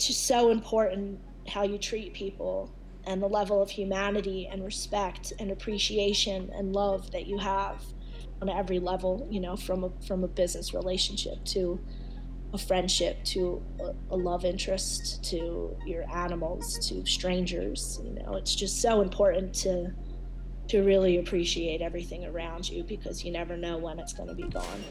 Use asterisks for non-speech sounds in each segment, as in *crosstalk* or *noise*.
it's just so important how you treat people and the level of humanity and respect and appreciation and love that you have on every level you know from a from a business relationship to a friendship to a, a, love interest to your animals to strangers you know. It's just so important to to really appreciate everything around you because you never know when it's going to be gone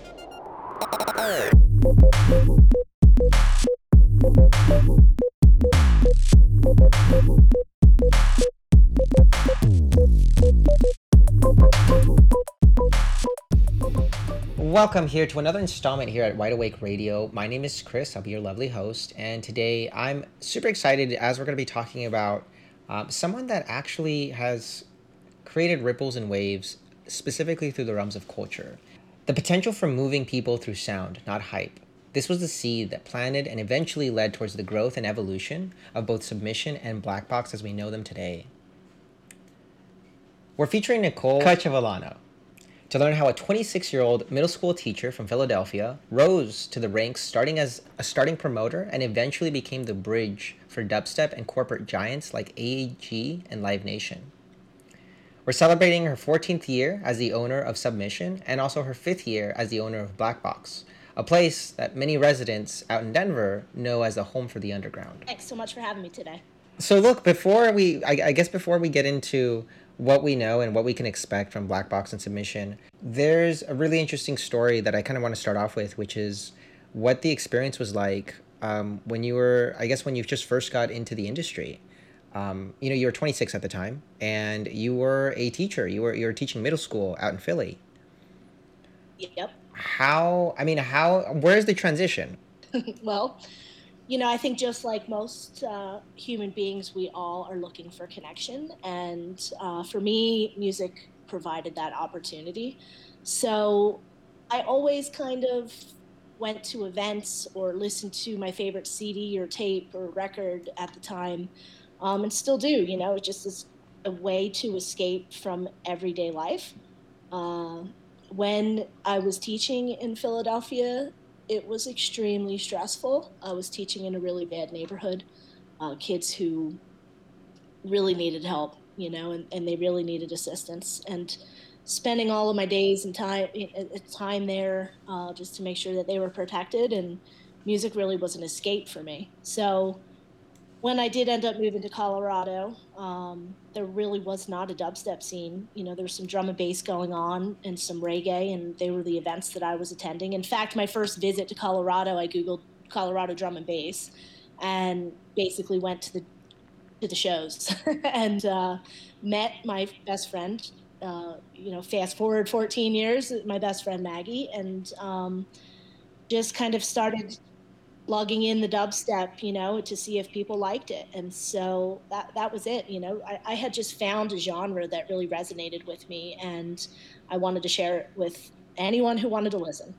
Welcome here to another installment here at Wide Awake Radio. My name is Chris. I'll be your lovely host. And today I'm super excited as we're going to be talking about um, someone that actually has created ripples and waves specifically through the realms of culture. The potential for moving people through sound, not hype. This was the seed that planted and eventually led towards the growth and evolution of both submission and black box as we know them today. We're featuring Nicole Cacciavillano to learn how a 26 year old middle school teacher from Philadelphia rose to the ranks starting as a starting promoter and eventually became the bridge for dubstep and corporate giants like AEG and Live Nation. We're celebrating her 14th year as the owner of Submission and also her fifth year as the owner of Black Box, a place that many residents out in Denver know as a home for the underground. Thanks so much for having me today. So, look, before we, I, I guess, before we get into what we know and what we can expect from Black Box and Submission, there's a really interesting story that I kind of want to start off with, which is what the experience was like um, when you were, I guess, when you just first got into the industry. Um, you know, you were 26 at the time, and you were a teacher. You were you were teaching middle school out in Philly. Yep. How? I mean, how? Where's the transition? *laughs* well, you know, I think just like most uh, human beings, we all are looking for connection. And uh, for me, music provided that opportunity. So I always kind of went to events or listened to my favorite CD or tape or record at the time, um, and still do. You know, it just is a way to escape from everyday life. Uh, when I was teaching in Philadelphia, it was extremely stressful. I was teaching in a really bad neighborhood, uh, kids who really needed help, you know, and, and they really needed assistance. And spending all of my days and time time there uh, just to make sure that they were protected and music really was an escape for me. So when I did end up moving to Colorado, um, there really was not a dubstep scene. You know, there was some drum and bass going on and some reggae, and they were the events that I was attending. In fact, my first visit to Colorado, I googled Colorado drum and bass, and basically went to the to the shows *laughs* and uh, met my best friend. Uh, you know, fast forward 14 years, my best friend Maggie, and um, just kind of started logging in the dubstep, you know, to see if people liked it. And so that that was it. You know, I, I, had just found a genre that really resonated with me, and I wanted to share it with anyone who wanted to listen.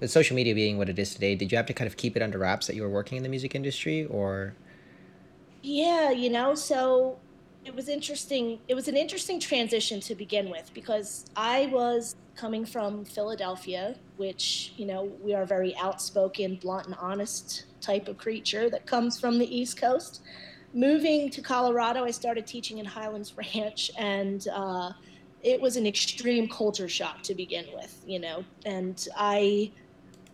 With social media being what it is today, did you have to kind of keep it under wraps that you were working in the music industry, or? Yeah, you know, so it was interesting. It was an interesting transition to begin with because I was coming from Philadelphia, which, you know, we are very outspoken, blunt, and honest type of creature that comes from the East Coast. Moving to Colorado, I started teaching in Highlands *laughs* Ranch, and uh, it was an extreme culture shock to begin with, you know. And I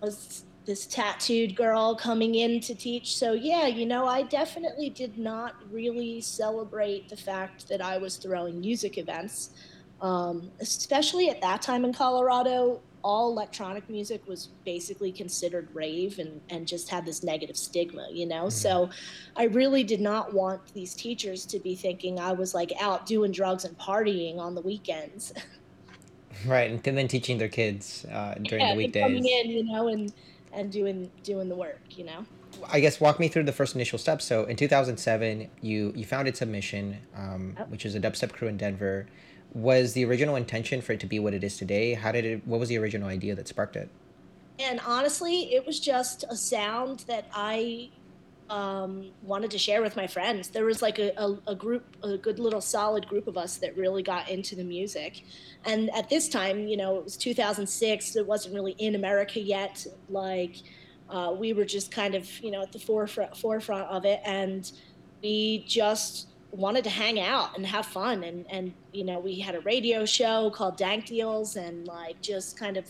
was this tattooed girl coming in to teach. So, yeah, you know, I definitely did not really celebrate the fact that I was throwing music events. Um, especially at that time in Colorado, all electronic music was basically considered rave and, and just had this negative stigma, you know? Mm-hmm. So I really did not want these teachers to be thinking I was like out doing drugs and partying on the weekends. *laughs* Right. And then teaching their kids uh, during yeah, the weekdays. Coming in, you know, and, and doing, doing the work, you know? I guess walk me through the first initial steps. So in 2007, you, you founded Submission, um, oh. which is a dubstep crew in Denver was the original intention for it to be what it is today? How did it? What was the original idea that sparked it? And honestly, it was just a sound that I um, wanted to share with my friends. There was like a, a, a, group, a good little solid group of us that really got into the music. And at this time, you know, it was 2006. It wasn't really in America yet. Like uh, we were just kind of you know at the forefront forefront of it, and we just wanted to hang out and have fun. And and you know we had a radio show called dank deals and like just kind of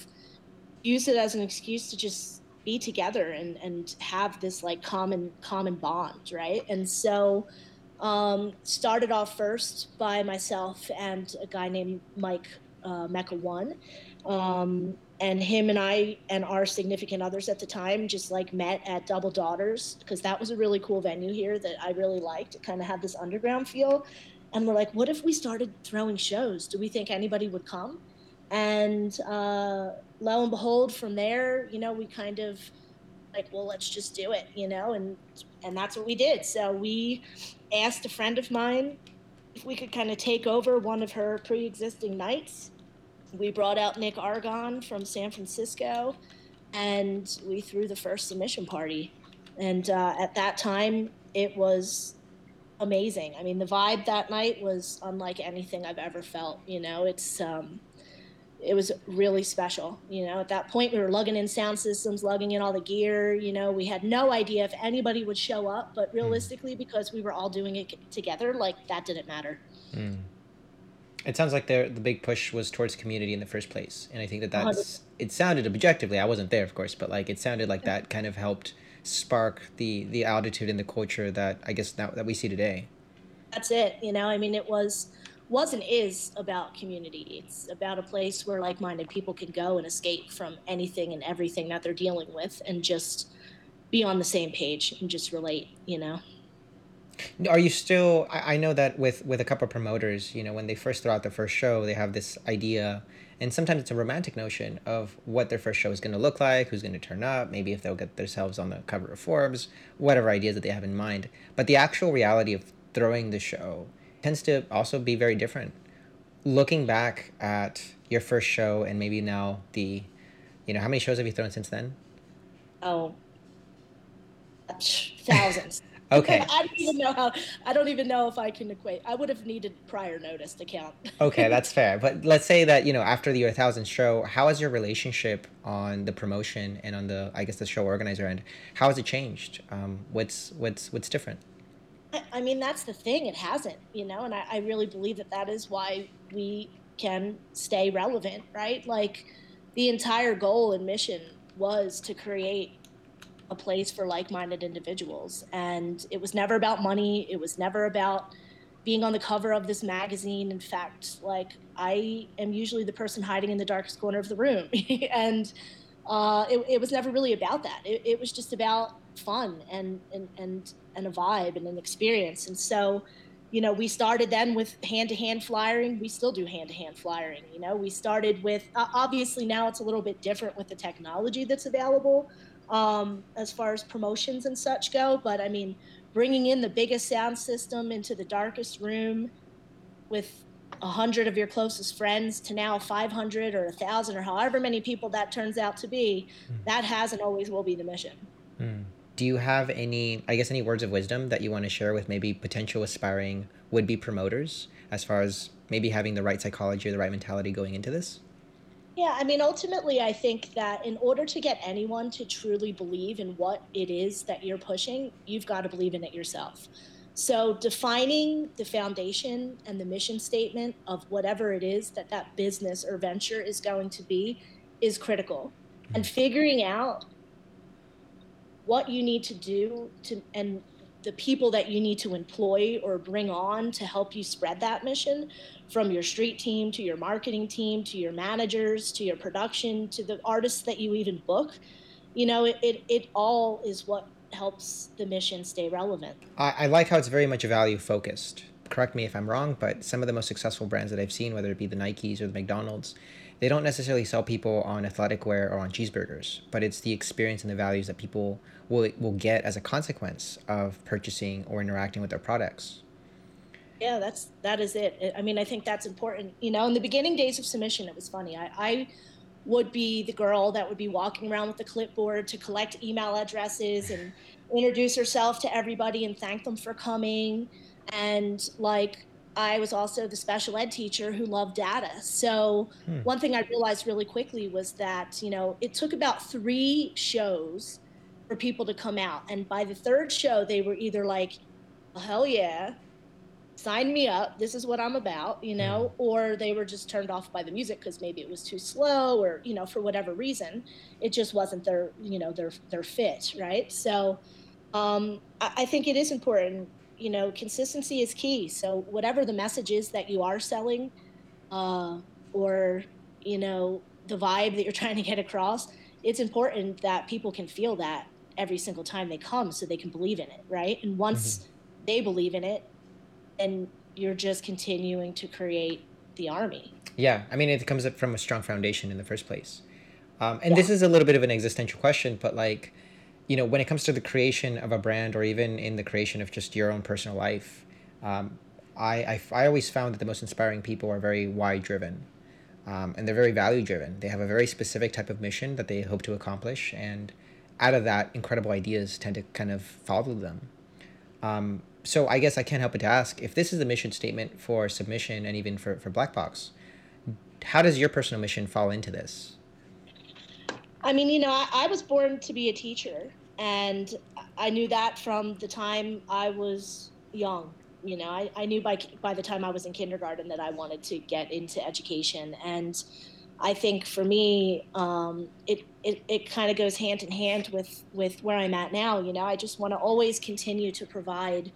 use it as an excuse to just be together and and have this like common common bond right? And so um, started off first by myself and a guy named mike uh, mecca one. Um, and him and I and our significant others at the time just like met at Double Daughters because that was a really cool venue here that I really liked. It kind of had this underground feel. And we're like, what if we started throwing shows? Do we think anybody would come? And uh, lo and behold, from there, you know, we kind of like, well, let's just do it, you know, and and that's what we did. So we asked a friend of mine if we could kind of take over one of her pre-existing nights we brought out Nick Argon from San Francisco, and we threw the first submission party. And uh, at that time, it was amazing. I mean, the vibe that night was unlike anything I've ever felt. You know, it's um, it was really special. You know, at that point, we were lugging in sound systems, lugging in all the gear. You know, we had no idea if anybody would show up, but hmm. realistically, because we were all doing it together, like that didn't matter. Mm it sounds like the the big push was towards community in the first place, and I think that that's it sounded objectively. I wasn't there, of course, but like it sounded like that kind of helped spark the the altitude and the culture that I guess now that we see today. That's it. You know, I mean, it was was and is about community. It's about a place where like-minded people can go and escape from anything and everything that they're dealing with, and just be on the same page and just relate. You know. Are you still? I, I know that with with a couple of promoters, you know, when they first throw out their first show, they have this idea, and sometimes it's a romantic notion of what their first show is going to look like, who's going to turn up, maybe if they'll get themselves on the cover of Forbes, whatever ideas that they have in mind. But the actual reality of throwing the show tends to also be very different. Looking back at your first show and maybe now the, you know, how many shows have you thrown since then? Oh, thousands. Okay. *laughs* I don't even know how. I don't even know if I can equate. I would have needed prior notice to count. *laughs* okay, that's fair. But let's say that you know after the year thousand show, how has your relationship on the promotion and on the I guess the show organizer end, how has it changed? Um, what's what's what's different? I, I mean, that's the thing. It hasn't, you know, and I, I really believe that that is why we can stay relevant, right? Like the entire goal and mission was to create a place for like-minded individuals. And it was never about money. It was never about being on the cover of this magazine. In fact like i am usually the person hiding in the darkest corner of the room. *laughs* And uh, it, it, was never really about that. It, it was just about fun and, and and and a vibe and an experience. And so you know we started then with hand-to-hand flyering. We still do hand-to-hand flyering you know? We started with uh, obviously now it's a little bit different with the technology that's available um, as far as promotions and such go. But I mean, bringing in the biggest sound system into the darkest room with a hundred of your closest friends to now 500 or a thousand or however many people that turns out to be, mm. that has and always will be the mission. Mm. Do you have any, I guess, any words of wisdom that you want to share with maybe potential aspiring would be promoters as far as maybe having the right psychology or the right mentality going into this? Yeah, I mean, ultimately, I think that in order to get anyone to truly believe in what it is that you're pushing, you've got to believe in it yourself. So, defining the foundation and the mission statement of whatever it is that that business or venture is going to be is critical. And hmm. figuring out what you need to do to and the people that you need to employ or bring on to help you spread that mission from your street team to your marketing team to your managers to your production to the artists that you even book you know it, it, it all is what helps the mission stay relevant. I, I like how it's very much value focused. Correct me if i'm wrong but some of the most successful brands that i've seen whether it be the nikes or the mcdonald's they don't necessarily sell people on athletic wear or on cheeseburgers but it's the experience and the values that people will will get as a consequence of purchasing or interacting with their products. Yeah, that's that is it. I mean, I think that's important. You know, in the beginning days of submission, it was funny. I, I would be the girl that would be walking around with the clipboard to collect email addresses and introduce herself to everybody and thank them for coming. And like, I was also the special ed teacher who loved data. So, hmm. one thing I realized really quickly was that, you know, it took about three shows for people to come out. And by the third show, they were either like, oh, hell yeah, sign me up. This is what I'm about, you know, mm. or they were just turned off by the music because maybe it was too slow or, you know, for whatever reason, it just wasn't their, you know, their, their fit. Right. So um, I, I think it is important, you know, consistency is key. So whatever the message is that you are selling, uh, or, you know, the vibe that you're *laughs* trying to get across, it's important that people can feel that every single time they come so they can believe in it. Right. And once mm-hmm. they believe in it, and you're just continuing to create the army. Yeah, I mean, it comes up from a strong foundation in the first place. Um, and yeah. this is a little bit of an existential question, but like, you know, when it comes to the creation of a brand or even in the creation of just your own personal life, um, I, I, I always found that the most inspiring people are very why driven. Um, and they're very value driven. They have a very specific type of mission that they hope to accomplish. And out of that, incredible ideas tend to kind of follow them. Um, so I guess I can't help but to ask if this is the mission statement for submission and even for, for Black Box, how does your personal mission fall into this? I mean, you know, I, I was born to be a teacher, and I knew that from the time I was young. You know, I, I knew by by the time I was in kindergarten that I wanted to get into education, and I think for me, um, it it, it kind of goes hand in hand with with where I'm at now. You know, I just want to always continue to provide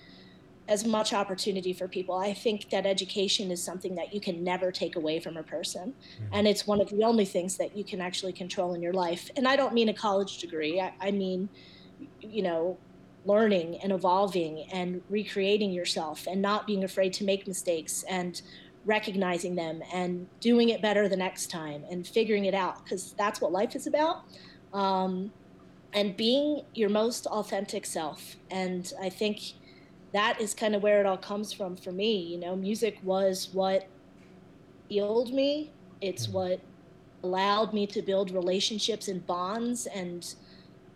as much opportunity for people. I think that education is something that you can never take away from a person. Mm-hmm. And it's one of the only things that you can actually control in your life. And I don't mean a college degree, I, I mean, you know, learning and evolving and recreating yourself and not being afraid to make mistakes and recognizing them and doing it better the next time and figuring it out because that's what life is about. Um, and being your most authentic self. And I think that is kind of where it all comes from for me. You know, music was what healed me. It's mm-hmm. what allowed me to build relationships and bonds and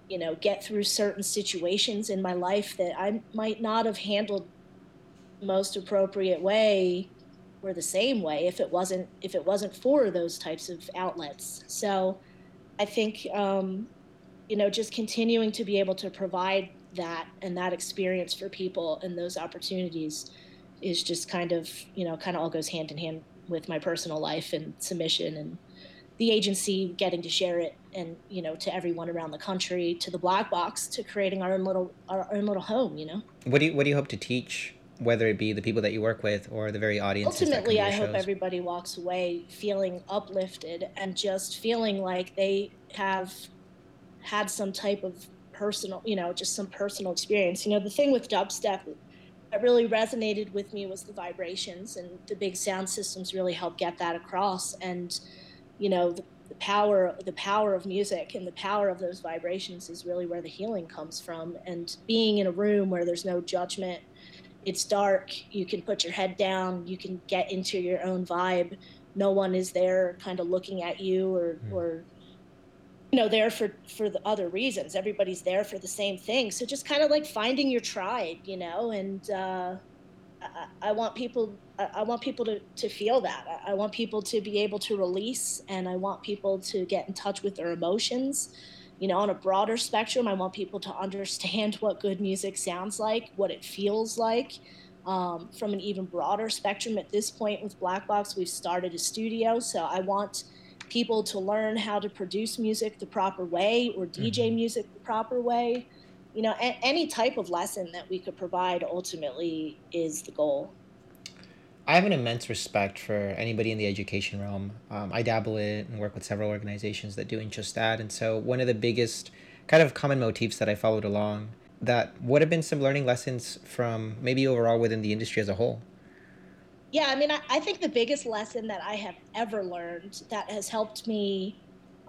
you know get through certain situations in my life that I might not have handled most appropriate way or the same way if it wasn't if it wasn't for those types of outlets. So I think um, you know just continuing to be able to provide that and that experience for people and those opportunities is just kind of you know kind of all goes hand in hand with my personal life and submission and the agency getting to share it and you know to everyone around the country to the black box to creating our own little our own little home you know? What do you what do you hope to teach whether it be the people that you work with or the very audience ultimately i hope everybody walks away feeling uplifted and just feeling like they have had some type of personal, you know, just some personal experience. You know, the thing with dubstep that really resonated with me was the vibrations, and the big sound systems really help get that across. And you know, the, the power, the power of music and the power of those vibrations is really where the healing comes from. And being in a room where there's no judgment, it's dark. You can put your head down. You can get into your own vibe. No one is there, kind of looking at you or mm. or you know there for for the other reasons. Everybody's there for the same thing. So just kind of like finding your tribe you know and uh, I, I, want people I, want people to, to feel that. I, I want people to be able to release and i want people to get in touch with their emotions. You know on a broader spectrum i want people to *laughs* understand what good music sounds like what it feels like. Um, from an even broader spectrum at this point with black box we've started a studio so i want people to learn how to produce music the proper way or DJ mm-hmm. music the proper way. You know, a- any type of lesson that we could provide ultimately is the goal. I have an immense respect for anybody in the education realm. Um, I dabble in and work with several organizations that doing just that. And so, one of the biggest kind of common motifs that I followed along that would have been some learning lessons from maybe overall within the industry as a whole yeah, I mean, I, I, think the biggest lesson that I have ever learned that has helped me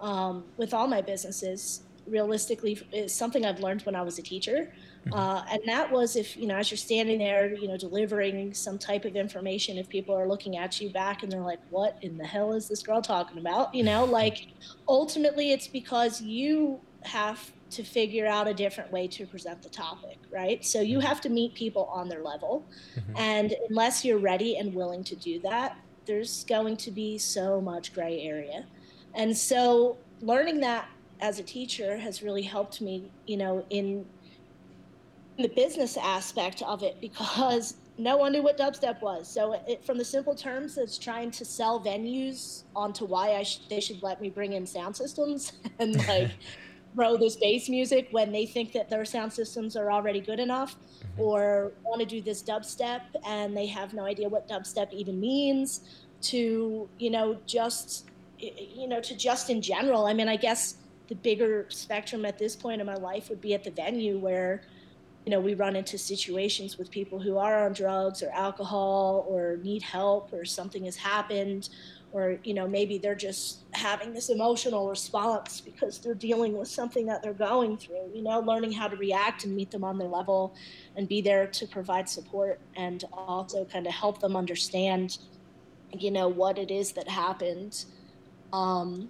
um, with all my businesses, realistically, is something I've learned when I was a teacher. Mm-hmm. Uh, and that was if, you know, as you're standing there, you know, delivering some type of information, if people are looking at you back and they're like, what in the hell is this girl talking about? You know, like ultimately it's because you have to figure out a different way to present the topic, right? So you mm-hmm. have to meet people on their level. Mm-hmm. And unless you're ready and willing to do that, there's going to be so much gray area. And so learning that as a teacher has really helped me, you know, in the business aspect of it because no one knew what dubstep was. So, it, from the simple terms, it's trying to sell venues onto why I sh- they should let me bring in sound systems *laughs* and like *laughs* throw this bass music when they think that their sound systems are already good enough, mm-hmm. or want to do this dubstep and they have no idea what dubstep even means. To you know, just you know, to just in general. I mean, I guess the bigger spectrum at this point in my life would be at the venue where you know we run into situations with people who are on drugs or alcohol or need help or something has happened or you know maybe they're just having this emotional response because they're dealing with something that they're going through you know learning how to react and meet them on their level and be there to provide support and also kind of help them understand you know what it is that happened um,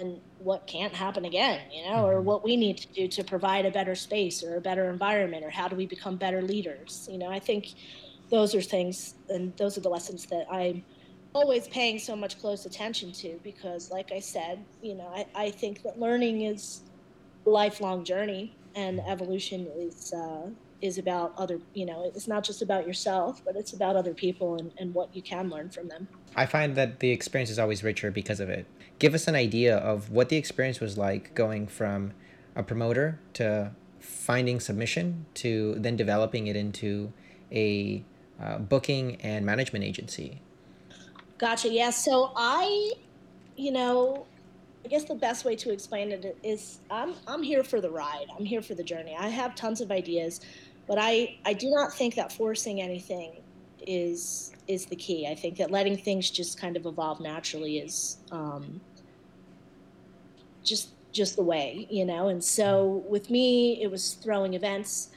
and what can't happen again, you know, or mm-hmm. what we need to do to provide a better space or a better environment, or how do we become better leaders? You know, I think those are things, and those are the lessons that I'm always paying so much close attention to because, like I said, you know, I, I think that learning is a lifelong journey, and evolution is uh, is about other, you know, it's not just about yourself, but it's about other people and, and what you can learn from them. I find that the experience is always richer because of it. Give us an idea of what the experience was like going from a promoter to finding submission to then developing it into a uh, booking and management agency. Gotcha. Yeah. So I, you know, I guess the best way to explain it is I'm I'm here for the ride. I'm here for the journey. I have tons of ideas, but I I do not think that forcing anything is is the key. I think that letting things just kind of evolve naturally is um, just just the way, you know. And so with me, it was throwing events.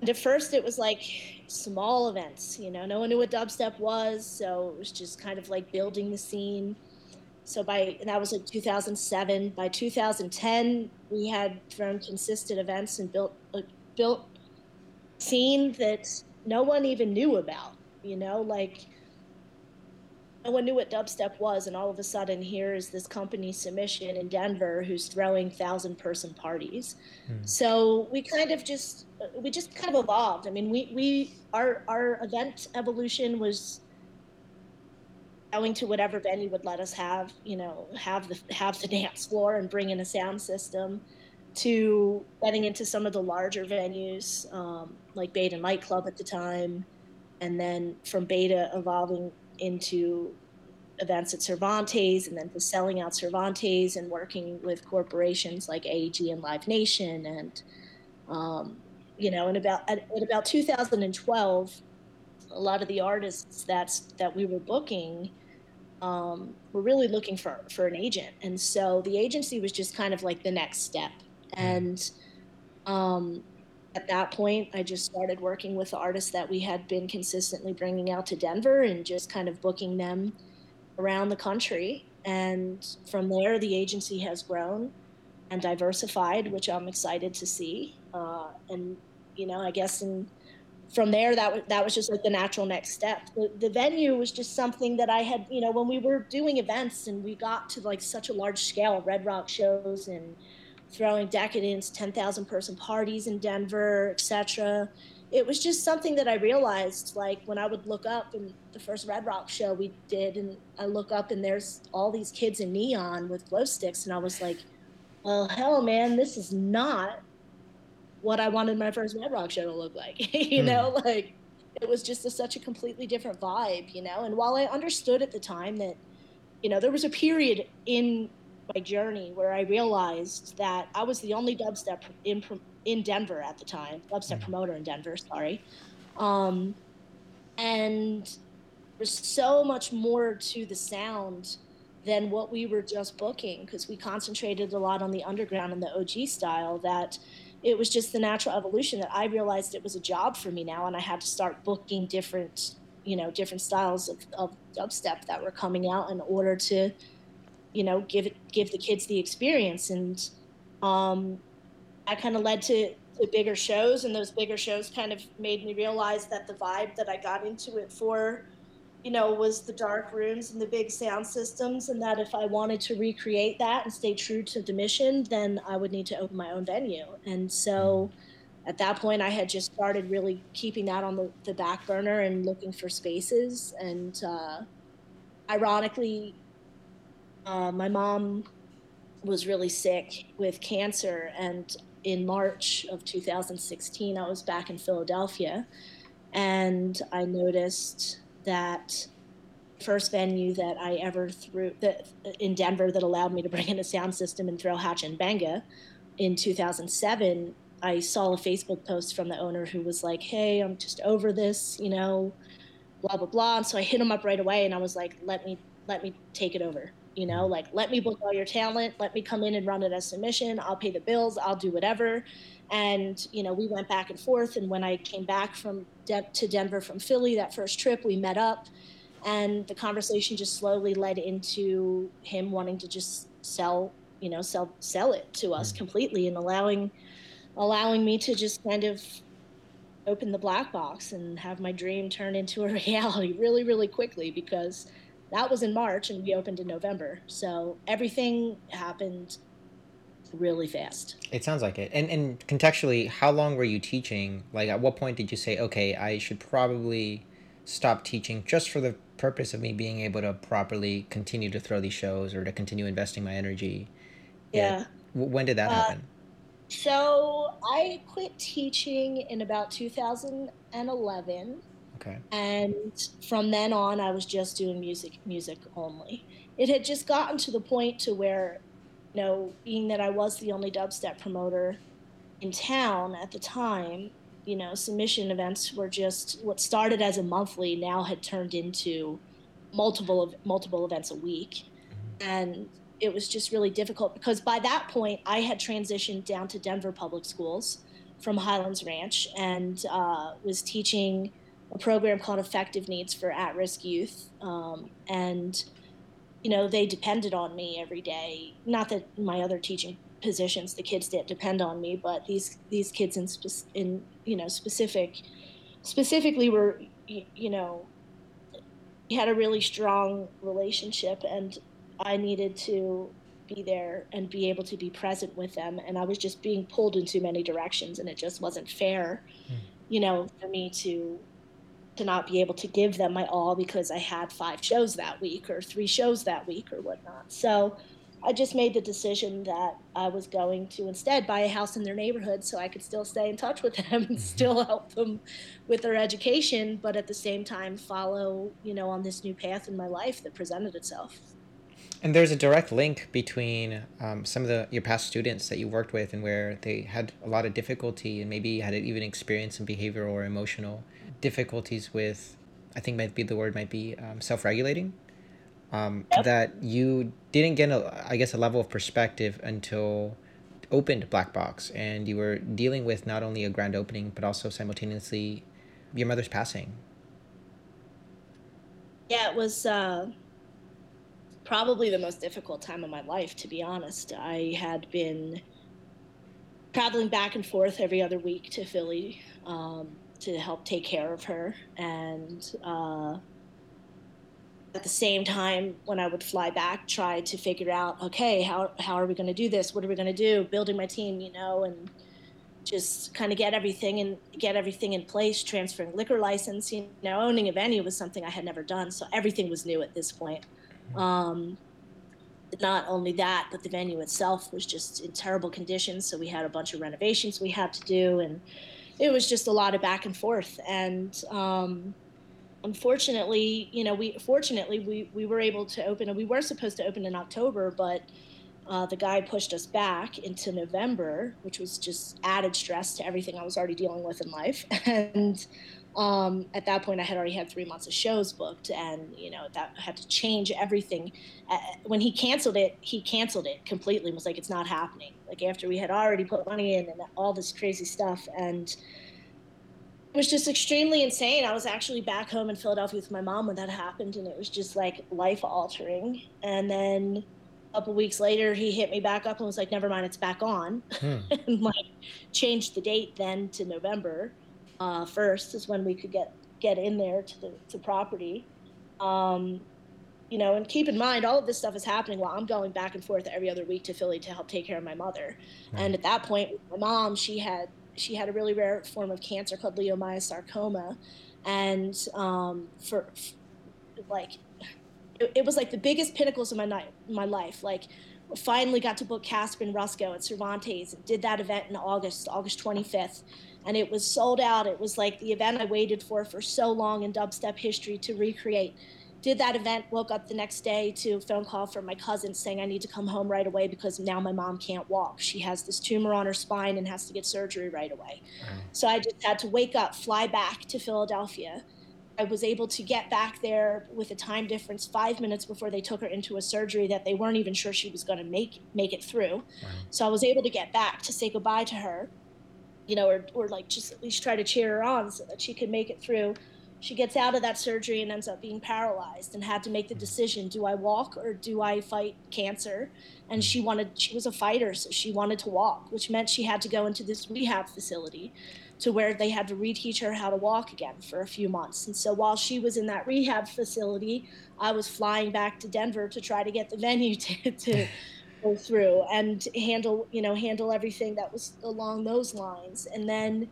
And at first, it was like small events, you know. No one knew what dubstep was, so it was just kind of like building the scene. So by that was in 2007. By 2010, we had thrown consistent events and built a built scene that no one even knew about you know, like no one knew what dubstep was, and all of a sudden here is this company submission in Denver who's throwing thousand person parties. Hmm. So we kind of just we just kind of evolved. I mean, we we our our event evolution was going to whatever venue would let us have, you know, have the have the *laughs* dance floor and bring in a sound system to getting into some of the larger venues, um, like Beta Nightclub at the time, and then from beta evolving into events at Cervantes and then to selling out Cervantes and working with corporations like AEG and Live Nation and um, you know in about at, at, about 2012 a lot of the artists that's that we were booking um, were really looking for for an agent and so the agency was just kind of like the next step mm. and um, at that point, I just started working with the artists that we had been consistently bringing out to Denver and just kind of booking them around the country. And from there, the agency has grown and diversified, which I'm excited to see. Uh, and you know, I guess and from there, that was that was just like the natural next step. The, the venue was just something that I had, you know, when we were doing events and we got to like such a large scale, Red Rock shows and throwing decadence, 10,000 person parties in Denver, etc. It was just something that I realized, like when I would look up in the first Red Rock show we did, and I look up and there's all these kids in neon with glow sticks, and I was like, well, hell, man, this is not what I wanted my first Red Rock show to look like. *laughs* you mm. know, like it was just a, such a completely different vibe, you know. And while I understood at the time that, you know, there was a period in my journey where I realized that I was the only dubstep in in Denver at the time, dubstep mm. promoter in Denver. Sorry, um, and there's so much more to the sound than what we were just booking because we concentrated a lot on the underground and the OG style that it was just the natural evolution that I realized it was a job for me now and I had to start booking different you know different styles of, of dubstep that were coming out in order to you know give it give the kids the experience and um, that kind of led to, to bigger shows and those bigger shows kind of made me realize that the vibe that i got into it for you know, was the dark rooms and the big sound systems, and that if I wanted to recreate that and stay true to the mission, then I would need to open my own venue. And so at that point, I had just started really keeping that on the, the back burner and looking for spaces. And uh, ironically, uh, my mom was really sick with cancer, and in March of 2016, I was back in Philadelphia, and I noticed that first venue that I ever threw that in Denver that allowed me to bring in a sound system and throw Hatcha and Benga in 2007. I saw a Facebook post from the owner who was like, "Hey, I'm just over this, you know, blah blah blah." And so I hit him up right away, and I was like, "Let me let me take it over." You know, like let me book all your talent, let me come in and run it as submission. I'll pay the bills, I'll do whatever. And you know, we went back and forth. And when I came back from De- to Denver from Philly that first trip, we met up, and the conversation just slowly led into him wanting to just sell, you know, sell sell it to us mm-hmm. completely, and allowing allowing me to just kind of open the black box and have my dream turn into a *laughs* reality really, really quickly because that was in March and we opened in November. So everything happened really fast. It sounds like it. And and contextually, how long were you teaching? Like at what point did you say, "Okay, I should probably stop teaching just for the purpose of me being able to properly continue to throw these shows or to continue investing my energy?" Yeah. yeah. When did that uh, happen? So, I quit teaching in about 2011. Okay. And from then on I was just doing music music only. It had just gotten to the point to where you know, being that I was the only dubstep promoter in town at the time, you know, submission events were just what started as a monthly now had turned into multiple multiple events a week, mm-hmm. and it was just really difficult because by that point I had transitioned down to Denver Public Schools from Highlands Ranch and uh, was teaching a program called Affective Needs for At-Risk Youth, um, and you know, they depended on me every day. Not that my other teaching positions, the kids didn't depend on me, but these these kids in spe- in you know specific specifically were you, you know had a really strong relationship, and I needed to be there and be able to be present with them, and I was just being pulled in too many directions, and it just wasn't fair, mm. you know, for me to to not be able to give them my all because I had five shows that week or three shows that week or whatnot. So I just made the decision that I was going to instead buy a house in their neighborhood so I could still stay in touch with *laughs* them and mm-hmm. still help them with their education, but at the same time follow, you know, on this new path in my life that presented itself. And there's a direct link between um, some of the your past students that you worked with and where they had a lot of difficulty and maybe had an even experienced some behavioral or emotional difficulties with, I think might be the word might be um, self-regulating. Um, yep. That you didn't get, a, I guess, a level of perspective until opened Black Box, and you were dealing with not only a grand opening but also simultaneously your mother's passing. Yeah, it was uh, probably the most difficult time of my life, to be honest. I had been traveling back and forth every other week to Philly. Um, to help take care of her. And uh, at the same time, when I would fly back, try to figure out, okay, how, how are we going to do this? What are we going to do? Building my team, you know, and just kind of get everything and get everything in place, transferring liquor license, you know, owning a venue was something I had never done. So everything was new at this point. Um, not only that, but the venue itself was just in terrible conditions. So we had a bunch of renovations we had to do and it was just a lot of back and forth. And um, unfortunately, you know, we fortunately we we were able to open, and we were supposed to open in October, but uh, the guy pushed us back into November, which was just added stress to everything I was already dealing with in life. *laughs* And um, at that point, I had already had three months of shows booked, and you know that I had to change everything. Uh, when he canceled it, he canceled it completely. and was like, "It's not happening." Like after we had already put money in and all this crazy stuff, and it was just extremely insane. I was actually back home in Philadelphia with my mom when that happened, and it was just like life altering. And then a couple weeks later, he hit me back up and was like, "Never mind, it's back on," hmm. *laughs* and like changed the date then to November uh, first is when we could get get in there to the to property, Um, you know, and keep in mind, all of this stuff is happening while I'm going back and forth every other week to Philly to help take care of my mother. Right. And at that point, my mom, she had she had a really rare form of cancer called leiomyosarcoma, and um, for, for like it, it, was like the biggest pinnacles of my night, my life. Like finally got to book Caspa and Rusko at Cervantes and did that event in August, August 25th. And it was sold out. It was like the event I waited for for so long in dubstep history to recreate did that event, woke up the next day to a phone call from my cousin saying I need to come home right away because now my mom can't walk. She has this tumor on her spine and has to get surgery right away. Mm. So I just had to wake up, fly back to Philadelphia. I was able to get back there with a time difference five minutes before they took her into a surgery that they weren't even sure she was going to make make it through. Mm. So I was able to get back to say goodbye to her, you know, or, or like just at least try to cheer her on so that she could make it through. She gets out of that surgery and ends up being paralyzed and had to make the mm-hmm. decision do i walk or do i fight cancer? And mm-hmm. she wanted she was a fighter so she wanted to walk which meant she had to go into this rehab facility to where they had to reteach her how to walk again for a few months. And so while she was in that rehab facility i was flying back to denver to try to get the venue *laughs* to, to go through and handle you know handle everything that was along those lines and then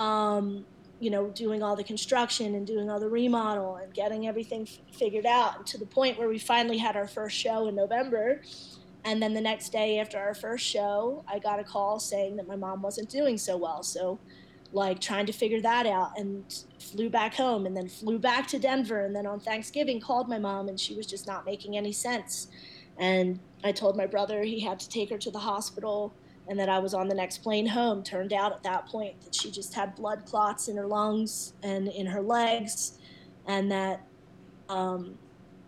um, you know, doing all the construction and doing all the remodel and getting everything f- figured out to the point where we finally had our first show in November. And then the next day after our first show, I got a call saying that my mom wasn't doing so well. So, like, trying to figure that out and flew back home and then flew back to Denver. And then on Thanksgiving, called my mom and she was just not making any sense. And I told my brother he had to take her to the hospital and that I was on the next plane home. Turned out at that point that she just had blood clots in her lungs and in her legs, and that um,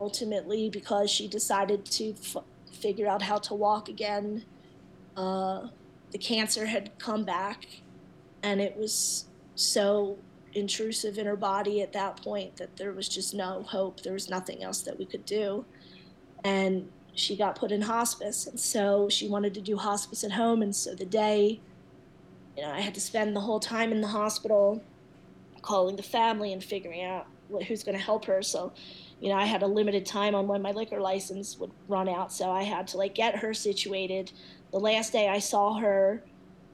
ultimately, because she decided to f- figure out how to walk again, uh, the cancer had come back, and it was so intrusive in her body at that point that there was just no hope. There was nothing else that we could do. And she got put in hospice and so she wanted to do hospice at home and so the day you know i had to spend the whole time in the hospital calling the family and figuring out what, who's going to help her. So you know i had a limited time on when my liquor license would run out so i had to like get her situated. The last day i saw her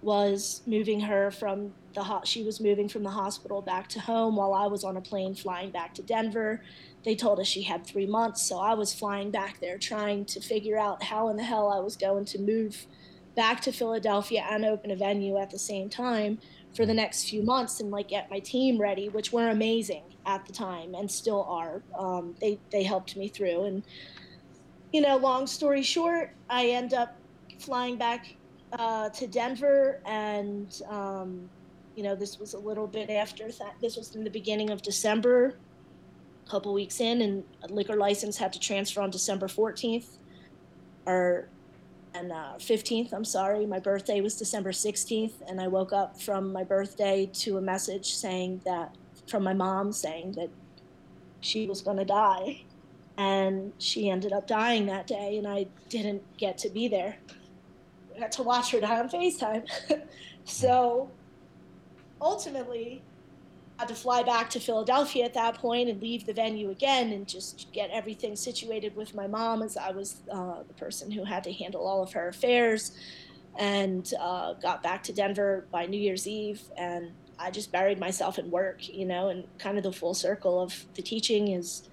was moving her from the ho- she was moving from the hospital back to home while i was on a plane flying back to denver they told us she had three months. So I was flying back there trying to figure out how in the hell I was going to move back to Philadelphia and open a venue at the same time for the next few months and like get my team ready, which were amazing at the time and still are. Um, they they helped me through, and you know, long story short, I end up flying back uh, to Denver, and um, you know, this was a little bit after that. This was in the beginning of December couple weeks in, and liquor license had to transfer on December 14th, or and uh, 15th. I'm sorry, my birthday was December 16th, and I woke up from my birthday to a message saying that from my mom saying that she was going to die, and she ended up dying that day, and I didn't get to be there. I got to watch her die on FaceTime. *laughs* so ultimately, had to fly back to Philadelphia at that point and leave the venue again and just get everything situated with my mom as I was uh, the person who had to handle all of her affairs and uh, got back to Denver by New Year's Eve and I just buried myself in work, you know, and kind of the full circle of the teaching is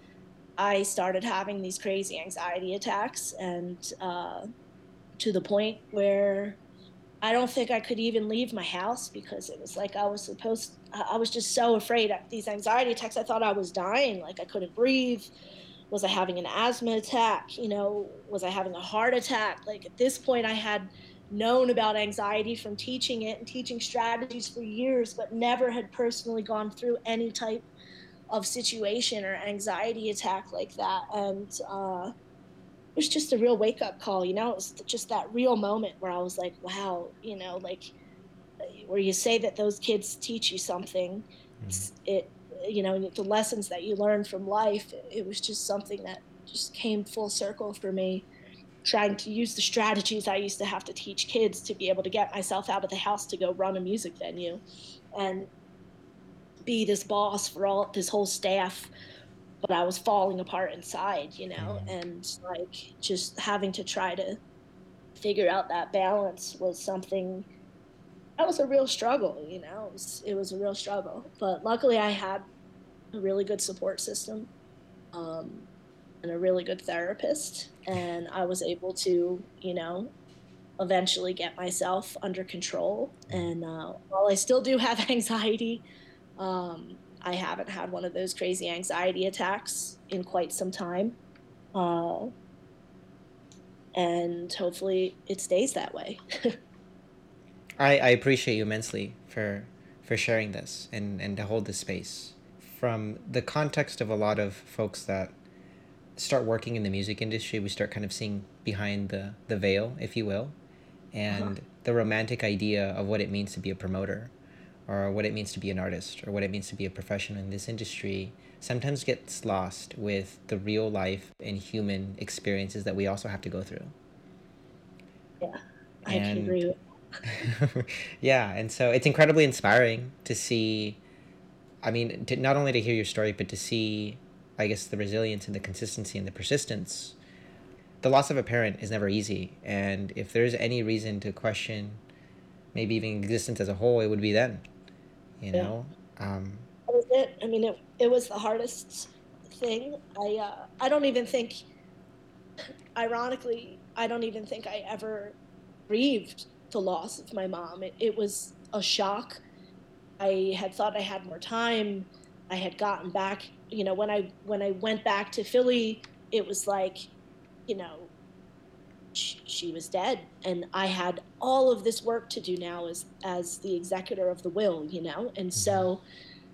I started having these crazy anxiety attacks and uh, to the point where I don't think I could even leave my house because it was like I was supposed. I was just so afraid. Of These anxiety attacks. I thought I was dying. Like I couldn't breathe. Was I having an asthma attack? You know, was I having a heart attack? Like at this point, I had known about anxiety from teaching it and teaching strategies for years, but never had personally gone through any type of situation or anxiety attack like that. And uh, it was just a real wake up call, you know. It was just that real moment where I was like, wow, you know, like where you say that those kids teach you something. Mm-hmm. It, you know, the lessons that you learn from life. It was just something that just came full circle for me. Trying to use the strategies I used to have to teach kids to be able to get myself out of the house to go run a music venue, and be this boss for all this whole staff but I was falling apart inside, you know, mm-hmm. and like just having to try to figure out that balance was something that was a real struggle, you know. It was, it was a real struggle, but luckily I had a really good support system. Um, and a really good therapist and i was able to you know eventually get myself under control and uh, while i still do have *laughs* anxiety um, I haven't had one of those crazy anxiety attacks in quite some time. Uh, and hopefully it stays that way. *laughs* I, I appreciate you immensely for for sharing this and, and to hold this space. From the context of a lot of folks that start working in the music industry, we start kind of seeing behind the, the veil, if you will, and uh-huh. the romantic idea of what it means to be a promoter or what it means to be an artist or what it means to be a professional in this industry sometimes gets lost with the real life and human experiences that we also have to go through. Yeah, I and, agree *laughs* yeah, and so it's incredibly inspiring to see. I mean, to, not only to hear your story, but to see, I guess, the resilience and the consistency and the persistence. The loss of a parent is never easy, and if there's any reason to question, maybe even existence as a whole, it would be then you know? Um, that was it. I mean it, it was the hardest thing. I uh, i don't even think ironically i don't even think i ever grieved the loss of my mom. It, it was a shock. I had thought i had more time. I had gotten back you know when i when i went back to philly it was like you know she, was dead. And i had all of this work to do now as as the executor of the will you know? And so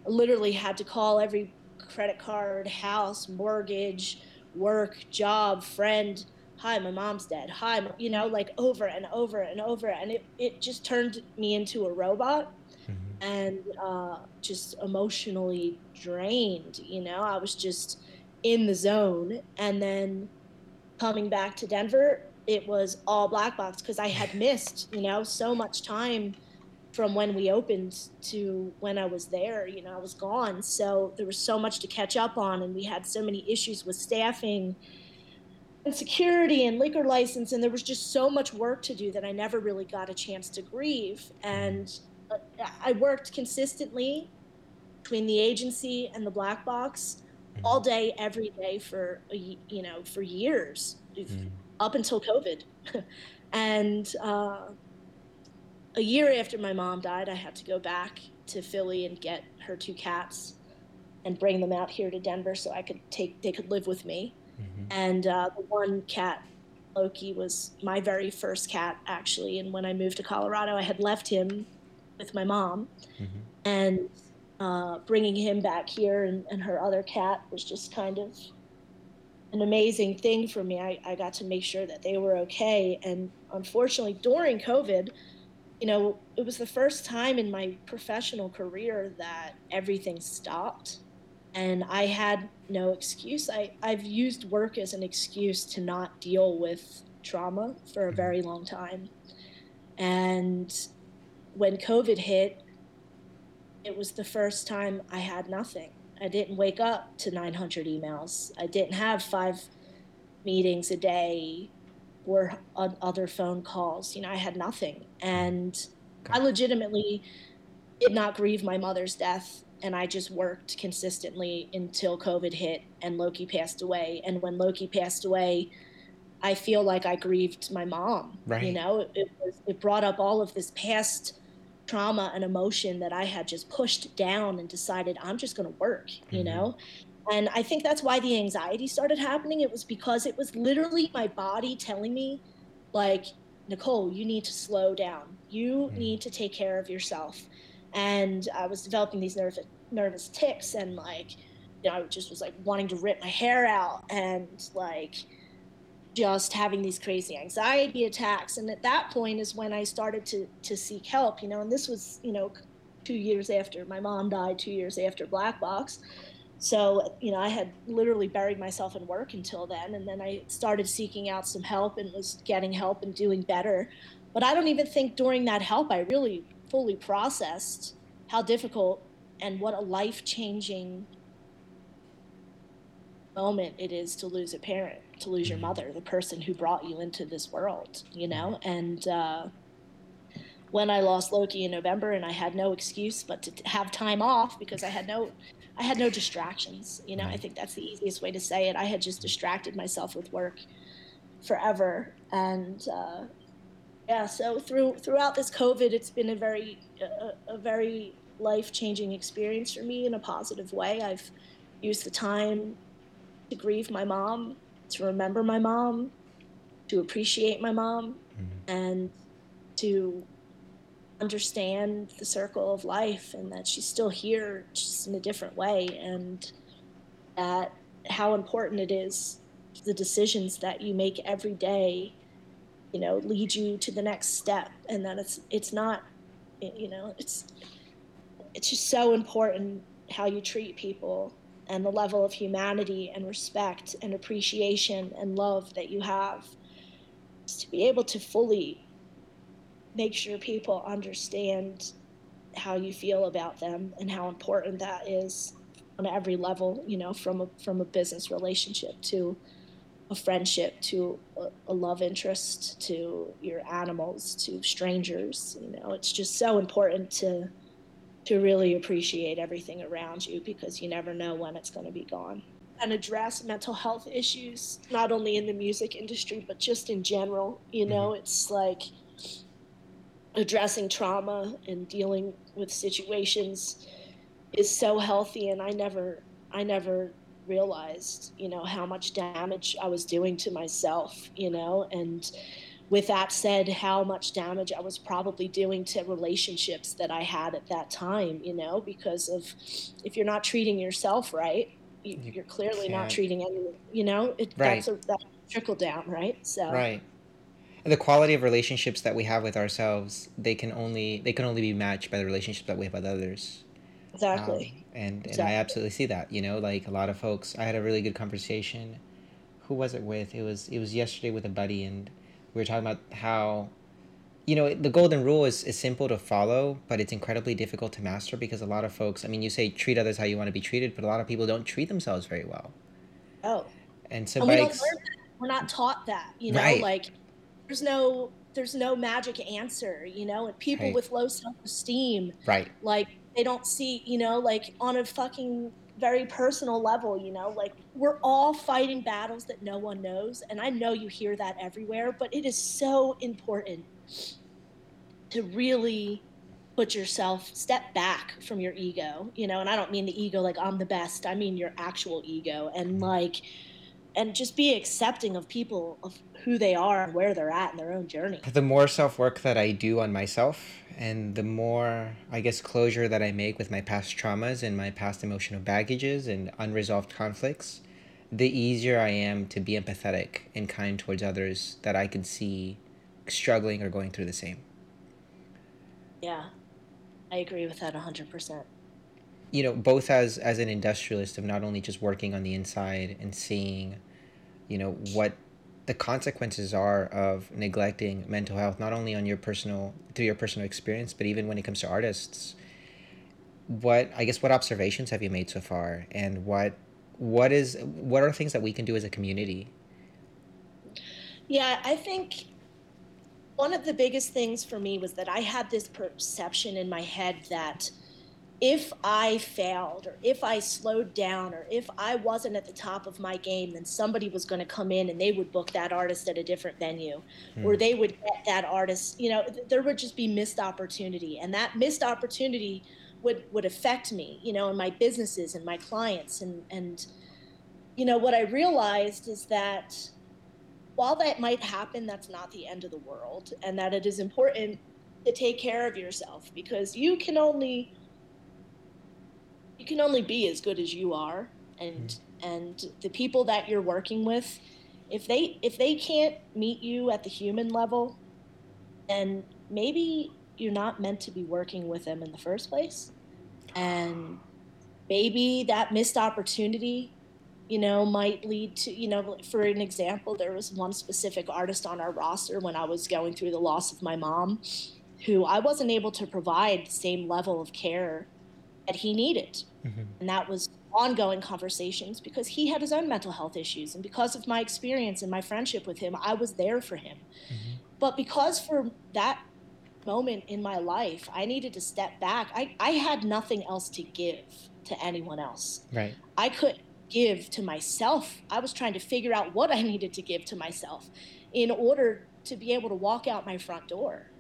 I mm-hmm. literally had to call every credit card house mortgage work job friend hi my mom's dead. Hi you know like over and over and over. And it, it just turned me into a robot mm-hmm. and uh, just emotionally drained you know? I was just in the zone. And then coming back to denver it was all black box because I had missed, you know, so much time from when we opened to when I was there. You know, I was gone. So there was so much to catch up on, and we had so many issues with staffing and security and liquor license, and there was just so much work to do that I never really got a chance to grieve. And uh, I worked consistently between the agency and the black box all day, every day for you know for years. Mm up until COVID. *laughs* and uh, a year after my mom died, I had to go back to Philly and get her two cats and bring them out here to Denver so I could take they could live with me. Mm-hmm. And uh, the one cat, Loki, was my very first cat actually. And when I moved to Colorado, I had left him with my mom, mm-hmm. and uh, bringing him back here and, and her other cat was just kind of an amazing thing for me. I, I got to make sure that they were okay. And unfortunately, during COVID, you know, it was the first time in my professional career that everything stopped. And I had no excuse. I, I've used work as an excuse to not deal with trauma for a mm-hmm. very long time. And when COVID hit, it was the first time I had nothing. I didn't wake up to 900 emails. I didn't have five meetings a day or other phone calls. You know, I had nothing. And okay. I legitimately did not grieve my mother's death. And I just worked consistently until COVID hit and Loki passed away. And when Loki passed away, I feel like I grieved my mom. Right. You know, it, it, was, it brought up all of this past trauma and emotion that I had just pushed down and decided I'm just going to work, mm-hmm. you know? And I think that's why the anxiety started happening. It was because it was literally my body telling me, like, Nicole, you need to slow down. You mm-hmm. need to take care of yourself. And I was developing these nervous nervous tics and like, you know, I just was like wanting to rip my hair out and like just having these crazy anxiety attacks. And at that point is when i started to to seek help you know and this was you know two years after my mom died two years after black box. So you know i had literally buried myself in work until then and then i started seeking out some help and was getting help and doing better. But i don't even think during that help i really fully processed how difficult and what a life changing moment it is to lose a parent, to lose your mother, the person who brought you into this world, you know? And uh, when I lost Loki in November and I had no excuse but to have time off because I had no I had no distractions, you know, I think that's the easiest way to say it. I had just distracted myself with work forever and uh, yeah, so through throughout this COVID, it's been a very a, a very life changing experience for me in a positive way. I've used the time to grieve my mom, to remember my mom, to appreciate my mom, mm-hmm. and to understand the circle of life and that she's still here just in a different way and that how important it is the decisions that you make every day you know lead you to the next step and that it's it's not you know it's it's just so important how you treat people and the level of humanity and respect and appreciation and love that you have to be able to fully make sure people understand how you feel about them and how important that is on every level you know from a from a business relationship to a friendship to a love interest to your animals to strangers you know. It's just so important to to really appreciate everything around you because you never know when it's going to be gone. And address mental health issues, not only in the music industry, but just in general. You know, mm-hmm. it's like addressing trauma and dealing with situations is so healthy. And I never, I never realized, you know, how much damage I was doing to myself, you know, and with that said, how much damage I was probably doing to relationships that I had at that time, you know, because of if you're not treating yourself right, you, are clearly not treating anyone, you know, it, right. that's a that trickle down, right? So, right. And the quality of relationships that we have with ourselves, they can only they can only be matched by the relationships that we have with others. Exactly. Um, and and exactly. I absolutely see that. You know, like a lot of folks. I had a really good conversation. Who was it with? It was it was yesterday with a buddy, and we were talking about how you know the golden rule is, is simple to follow but it's incredibly difficult to master because a lot of folks i mean you say treat others how you want to be treated but a lot of people don't treat themselves very well oh and so and we don't learn that. we're not taught that you know right. like there's no there's no magic answer you know and people right. with low self-esteem right like they don't see you know like on a fucking very personal level, you know, like we're all fighting battles that no one knows. And I know you hear that everywhere, but it is so important to really put yourself step back from your ego, you know, and I don't mean the ego like I'm the best. I mean your actual ego and like and just be accepting of people of who they are and where they're at in their own journey. The more self work that I do on myself, and the more, I guess, closure that I make with my past traumas and my past emotional baggages and unresolved conflicts, the easier I am to be empathetic and kind towards others that I can see struggling or going through the same. Yeah, I agree with that 100% you know both as as an industrialist of not only just working on the inside and seeing you know what the consequences are of neglecting mental health not only on your personal through your personal experience but even when it comes to artists what i guess what observations have you made so far? And what what is what are things that we can do as a community? Yeah i think one of the biggest things for me was that i had this perception in my head that if I failed or if I slowed down or if I wasn't at the top of my game, then somebody was going to come in and they would book that artist at a different venue mm. or they would get that artist, you know, there would just be missed opportunity. And that missed opportunity would, would affect me, you know, and my businesses and my clients. And, and, you know, what I realized is that while that might happen, that's not the end of the world and that it is important to take care of yourself because you can only you can only be as good as you are and mm-hmm. and the people that you're working with if they if they can't meet you at the human level then maybe you're not meant to be working with them in the first place and maybe that missed opportunity you know might lead to you know for an example there was one specific artist on our roster when i was going through the loss of my mom who i wasn't able to provide the same level of care that he needed. Mm-hmm. And that was ongoing conversations because he had his own mental health issues. And because of my experience and my friendship with him, I was there for him. Mm-hmm. But because for that moment in my life, I needed to step back, I, I had nothing else to give to anyone else. Right. I could give to myself. I was trying to figure out what I *laughs* needed to give to myself in order to be able to walk out my front door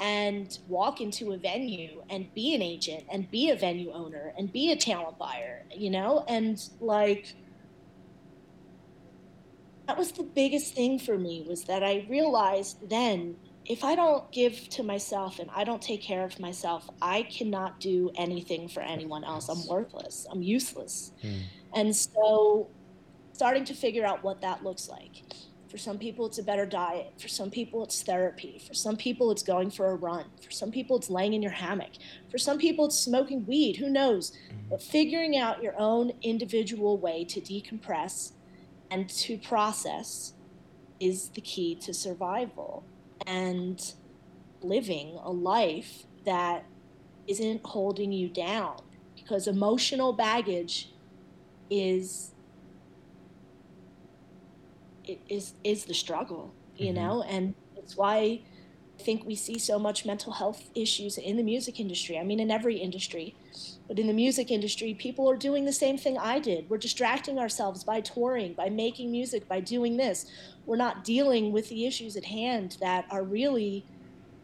and walk into a venue and be an agent and be a venue owner and be a talent buyer, you know? And like, that was the biggest thing for me was that I realized then if I don't give to myself and I don't take care of myself, I cannot do anything for anyone else. I'm worthless. I'm useless. Hmm. And so starting to figure out what that looks like. For some people, it's a better diet. For some people, it's therapy. For some people, it's going for a run. For some people, it's laying in your hammock. For some people, it's smoking weed. Who knows? But figuring out your own individual way to decompress and to process is the key to survival and living a life that isn't holding you down because emotional baggage is is is the struggle, you mm-hmm. know, and it's why I think we see so much mental health issues in the music industry. I mean, in every industry, but in the music industry, people are doing the same thing I did. We're distracting ourselves by touring, by making music, by doing this. We're not dealing with the issues at hand that are really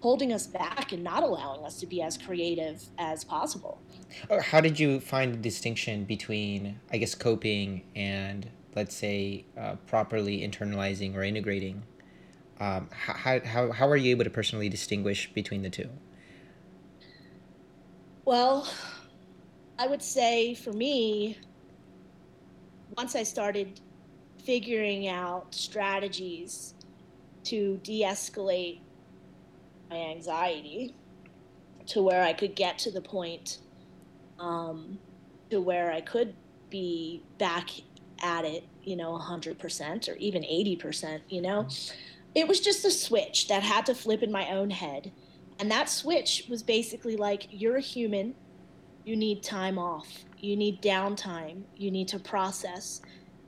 holding us back and not allowing us to be as creative as possible. How did you find the distinction between, I guess, coping and let's say, uh, properly internalizing or integrating, um, how, how, how are you able to personally distinguish between the two? Well, I would say for me, once I started figuring out strategies to de escalate my anxiety to where I could get to the point um, to where I could be back at it, you know, 100% or even 80%, you know. It was just a switch that had to flip in my own head. And that switch was basically like, you're a human, you need time off, you need downtime, you need to process,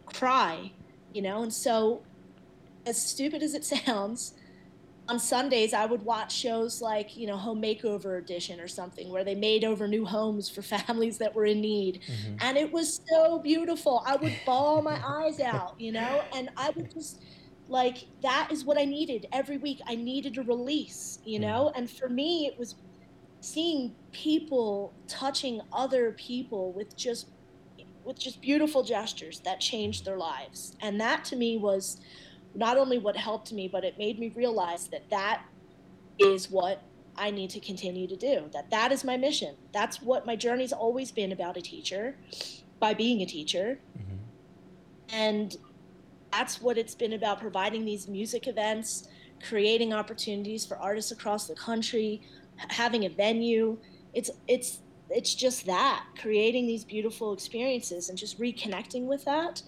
cry, you know. And so, as stupid as it *laughs* sounds, on Sundays, I would watch shows like, you know, Home Makeover Edition or something, where they made over new homes for *laughs* families that were in need. Mm-hmm. And it was so beautiful. I would bawl my *laughs* eyes out, you know, and I would just like, that is what I needed every week. I needed a release, you know, mm-hmm. and for me, it was seeing people touching other people with just with just beautiful gestures that changed their lives and that to me was not only what helped me, but it made me realize that that is what I need to continue to do. That that is my mission. That's what my journey's always been about a teacher, by being a teacher, mm-hmm. and that's what it's been about providing these music events, creating opportunities for artists across the country, having a venue. It's it's it's just that creating these beautiful experiences and just reconnecting with that.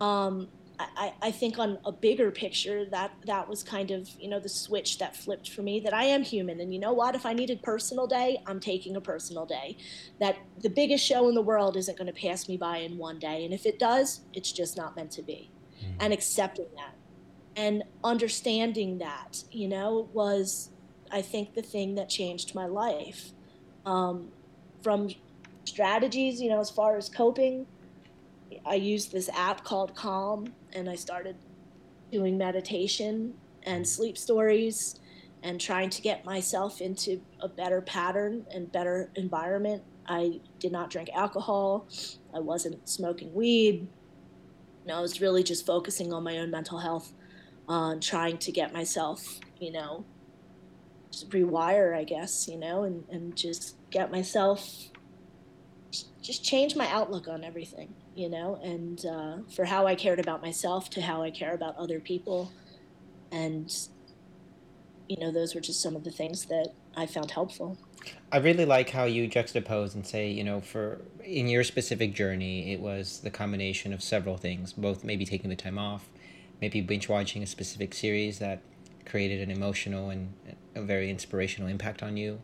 Um, I, I think on a bigger picture that that was kind of you know the switch that flipped for me that I am human. And you know what? If I needed a personal day I'm taking a personal day. That the biggest show in the world isn't going to pass me by in one day. And if it does it's just not meant to be. Mm-hmm. and accepting that and understanding that you know was I think the thing that changed my life. Um, from strategies you know as far as coping I used this app called Calm and I started doing meditation and sleep stories and trying to get myself into a better pattern and better environment. I did not drink alcohol. I wasn't smoking weed. You know, I was really just focusing on my own mental health, on trying to get myself, you know, just rewire, I guess, you know, and, and just get myself, just change my outlook on everything you know, and uh, for how I cared about myself to how I care about other people. And, you know, those were just some of the things that I found helpful. I really like how you juxtapose and say, you know, for in your specific journey, it was the combination of several things, both maybe taking the time off, maybe binge watching a specific series that created an emotional and a very inspirational impact on you.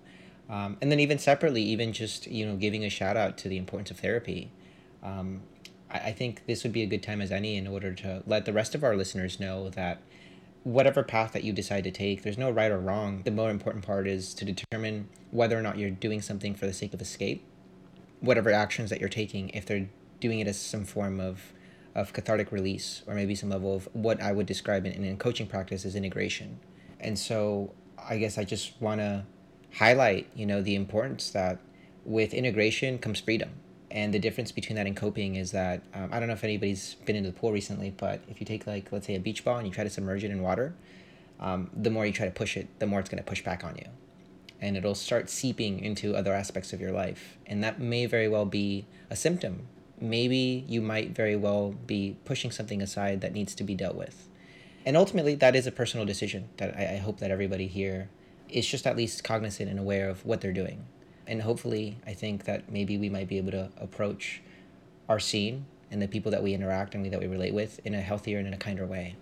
Um, and then even separately, even just, you know, giving a shout out to the importance of therapy Um, I, I think this would be a good time as any in order to let the rest of our listeners know that whatever path that you decide to take, there's no right or wrong. The more important part is to determine whether or not you're doing something for the sake of escape. Whatever actions that you're taking, if they're doing it as some form of, of cathartic release or maybe some level of what I would describe in, in coaching practice as integration. And so I guess I just want to highlight, you know, the importance that with integration comes freedom. And the difference between that and coping is that um, I don't know if anybody's been into the pool recently, but if you take like let's say a beach ball and you try to submerge it in water, um, the more you try to push it, the more it's going to push back on you, and it'll start seeping into other aspects of your life, and that may very well be a symptom. Maybe you might very well be pushing something aside that needs to be dealt with, and ultimately that is a personal decision that I, I hope that everybody here is just at least cognizant and aware of what they're doing. And hopefully i think that maybe we might be able to approach our scene and the people that we interact and that we relate with in a healthier and in a kinder way.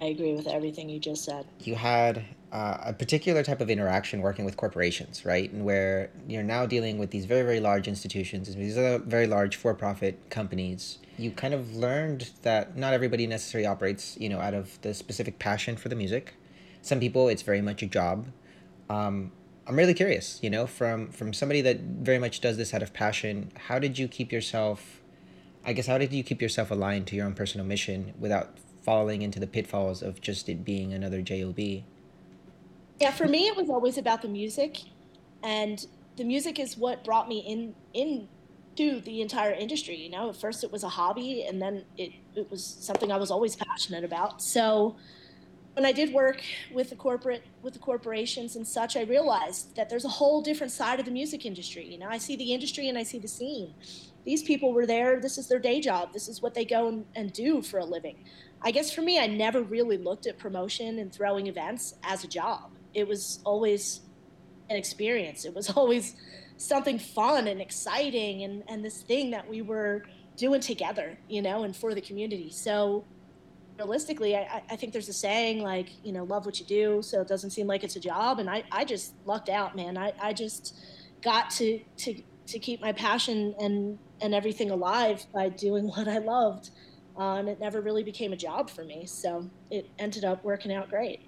I agree with everything you just said. You had uh, a particular type of interaction working with corporations right? And where you're now dealing with these very very large institutions these are very large for-profit companies. You kind of learned that not everybody necessarily operates you know out of the specific passion for the music. Some people it's very much a job um, I'm really curious, you know, from from somebody that very much does this out of passion. How did you keep yourself? I guess how did you keep yourself aligned to your own personal mission without falling into the pitfalls of just it being another job? Yeah, for me, it was always about the music, and the music is what brought me in into the entire industry. You know, at first it was a hobby, and then it it was something I was always passionate about. So when I did work with the corporate with the corporations and such, I realized that there's a whole different side of the music industry. You know, I see the industry and I see the scene. These people were there. This is their day job. This is what they go and, and do for a living. I guess for me, I never really looked at promotion and throwing events as a job. It was always an experience. It was *laughs* always something fun and exciting and, and this thing that we were doing together, you know, and for the community. So realistically, I, I think there's a saying like, you know, love what you do, so it doesn't seem like it's a job. And I, I just lucked out, man. I, I just got to, to, to keep my passion and, and everything alive by doing *laughs* what I loved. Uh, and it never really became a job for me. So it ended up working out great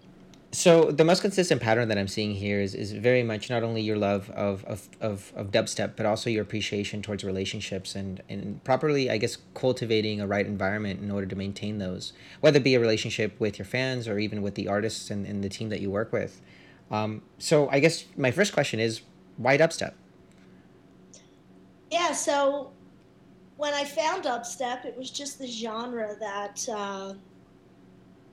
so the most consistent pattern that I'm seeing here is, is very much not only your love of, of, of, of dubstep, but also your appreciation towards relationships and, and properly, I guess, cultivating a right environment in order to maintain those, whether it be a relationship with your fans or even with the artists and, and the team that you work with. Um, so I guess my first question is why dubstep? Yeah, so when I found dubstep, it was just the genre that uh,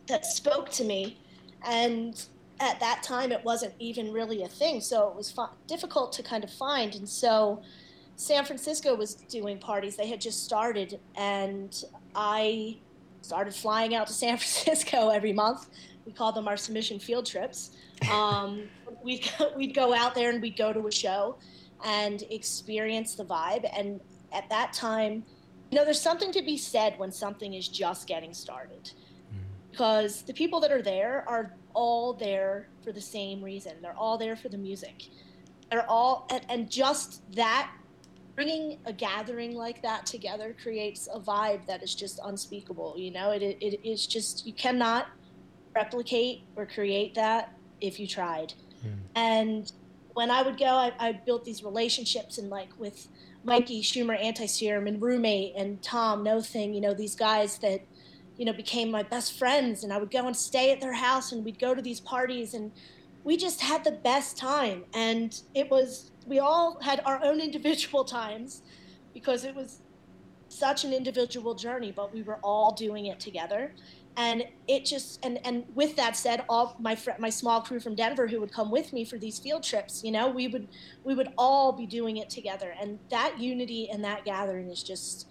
that spoke to me and at that time it wasn't even really a thing so it was difficult to kind of find. And so san francisco was doing parties. They had just started and i started flying out to san *laughs* francisco every month. We called them our submission field trips. *laughs* Um, we'd, we'd go out there and we'd go to a show and experience the vibe. And at that time you know there's something to be said when something is just getting started because the people that are there are all there for the same reason. They're all there for the music. They're all, and, and just that, bringing a gathering like that together creates a vibe that is just unspeakable. You know, it, it, it is just, you cannot replicate or create that if you tried. Mm. And when I would go, I, I built these relationships and like with Mikey Schumer, Antiserum, and Roommate, and Tom No Thing, you know, these guys that you know, became my best friends. And I would go and stay at their house and we'd go to these parties and we just had the best time. And it was, we all had our own *laughs* individual times because it was such an individual journey, but we were all doing it together. And it just, and, and with that said, all my fr- my small crew from Denver who would come with me for these field trips, you know, we would, we would all be doing it together. And that unity and that gathering is just,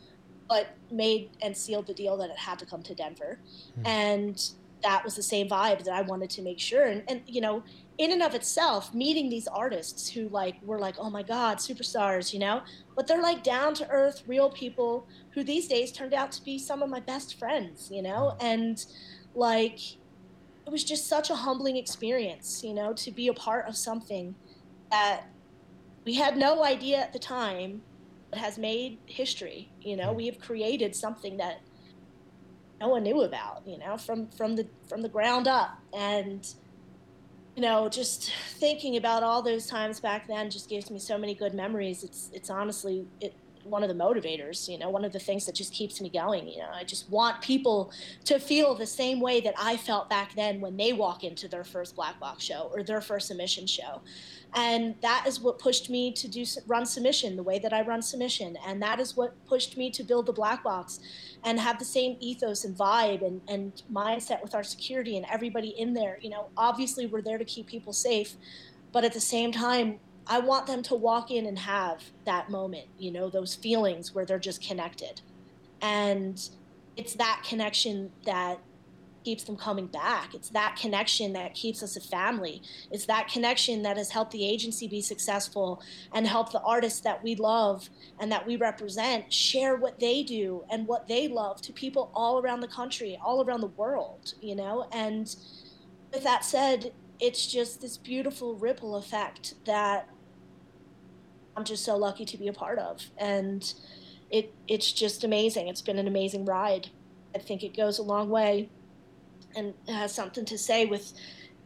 but made and sealed the deal that it had to come to Denver. Mm. And that was the same vibe that I wanted to make sure. And, and, you know, in and of itself, meeting these artists who like were like, oh my God, superstars, you know, but they're like down to earth, real people who these days turned out to be some of my best friends, you know, hmm. and like it was just such a humbling experience, you know, to be a part of something that we had no idea at the time has made history. You know, we have created something that no one knew about. You know, from from the from the ground up, and you know, just thinking about all those times back then just gives me so many good memories. It's it's honestly it one of the motivators, you know, one of the things that just keeps me going. You know, I just want people to feel the same way that I felt back then when they walk into their first black box show or their first submission show. And that is what pushed me to do run submission the way that I run submission. And that is what pushed me to build the black box and have the same ethos and vibe and, and mindset with our security and everybody in there. You know, obviously we're there to keep people safe, but at the same time, I want them to walk in and have that moment, you know, those feelings where they're just connected. And it's that connection that keeps them coming back. It's that connection that keeps us a family. It's that connection that has helped the agency be successful and help the artists that we love and that we represent share what they do and what they love to people all around the country, all around the world, you know? And with that said, it's just this beautiful ripple effect that I'm just so lucky to be a part of. And it it's just amazing. It's been an amazing ride. I think it goes a long way and has something to say with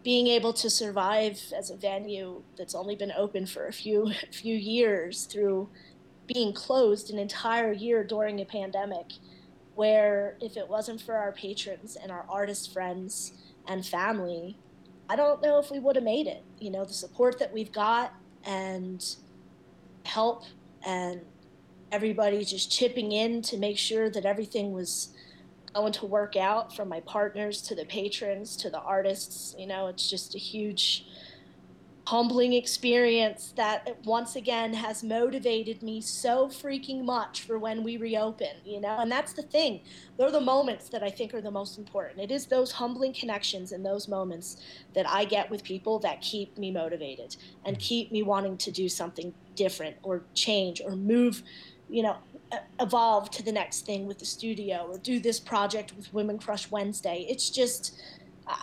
being able to survive as a venue that's only been open for a few *laughs* few years through being closed an entire year during a pandemic where if it wasn't for our patrons and our artist friends and family i don't know if we would have made it you know the support that we've got and help and everybody just chipping in to make sure that everything was going to work out from my partners to the patrons to the artists you know it's just a huge humbling experience that once again has motivated me so freaking much for when we reopen, you know? And that's the thing. They're the moments that I think are the most important. It is those humbling connections and those moments that I get with people that keep me motivated and mm. keep me wanting to do something different or change or move, you know, evolve to the next thing with the studio or do this project with Women Crush Wednesday. It's just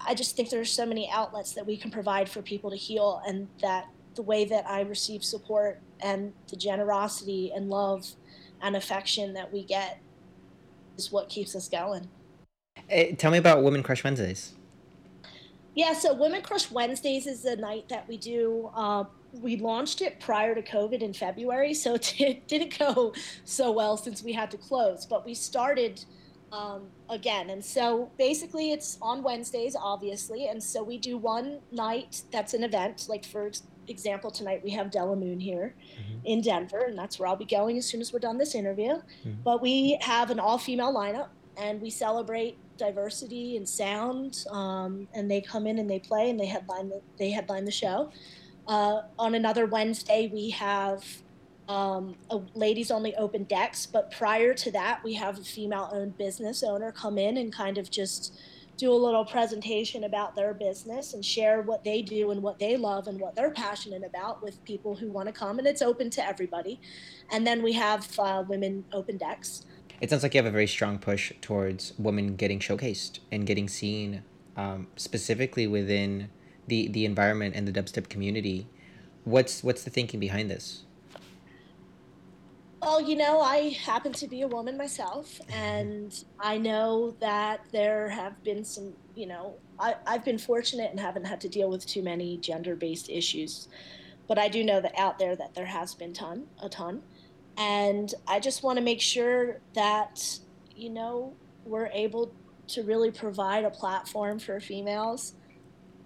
I just think there's so many outlets that we can provide for people to heal, and that the way that I receive support and the generosity and love and affection that we get is what keeps us going. Hey, tell me about Women Crush Wednesdays. Yeah, so Women Crush Wednesdays is a night that we do. Uh, we launched it prior to COVID in February, so it didn't go so well since we had to close. But we started um, again. And so basically, it's on Wednesdays, obviously. And so we do one night that's an event. Like, for example, tonight we have Della Moon here mm-hmm. in Denver, and that's where I'll be going as soon as we're done this interview. Mm-hmm. But we have an all female lineup, and we celebrate diversity and sound. Um, and they come in and they play, and they headline the, they headline the show. Uh, on another Wednesday, we have um, a ladies only open decks. But prior to that, we have a female owned business owner come in and kind of just do a little presentation about their business and share what they do and what they love and what they're passionate about with people who want to come. And it's open to everybody. And then we have uh, women open decks. It sounds like you have a very strong push towards women getting showcased and getting seen, um, specifically within the, the environment and the dubstep community. What's what's the thinking behind this? Well, you know, I happen to be a woman myself, and I know that there have been some, you know, I, I've been fortunate and haven't had to deal with too many gender based issues. But I do know that out there that there has been ton, a ton. And I just want to make sure that, you know, we're able to really provide a platform for females